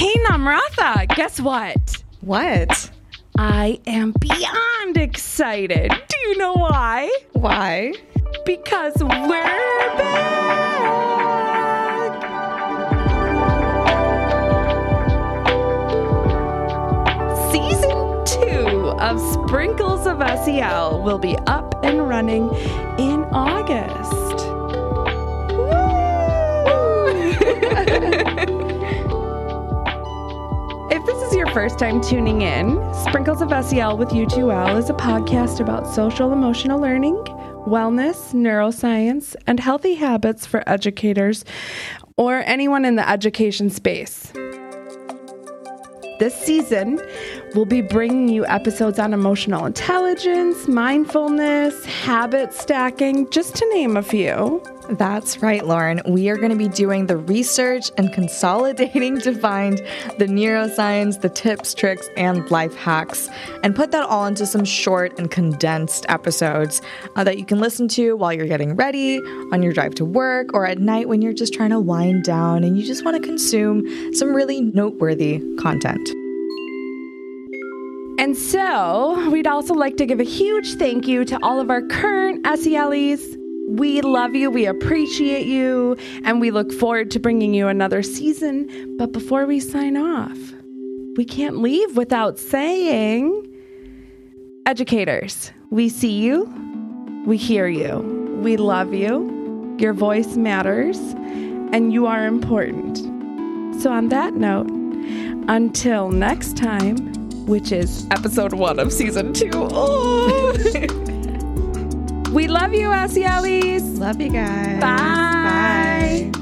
Hey, Namratha, guess what? What? I am beyond excited. Do you know why? Why? Because we're back. Season two of Sprinkles of SEL will be up and running in August. First time tuning in, Sprinkles of SEL with U2L is a podcast about social emotional learning, wellness, neuroscience, and healthy habits for educators or anyone in the education space. This season, we'll be bringing you episodes on emotional intelligence, mindfulness, habit stacking, just to name a few. That's right, Lauren. We are going to be doing the research and consolidating to find the neuroscience, the tips, tricks, and life hacks, and put that all into some short and condensed episodes uh, that you can listen to while you're getting ready, on your drive to work, or at night when you're just trying to wind down and you just want to consume some really noteworthy content. And so, we'd also like to give a huge thank you to all of our current SELs. We love you, we appreciate you, and we look forward to bringing you another season. But before we sign off, we can't leave without saying Educators, we see you, we hear you, we love you, your voice matters, and you are important. So, on that note, until next time, which is episode one of season two. Oh. we love you, SELs. Love you guys. Bye. Bye.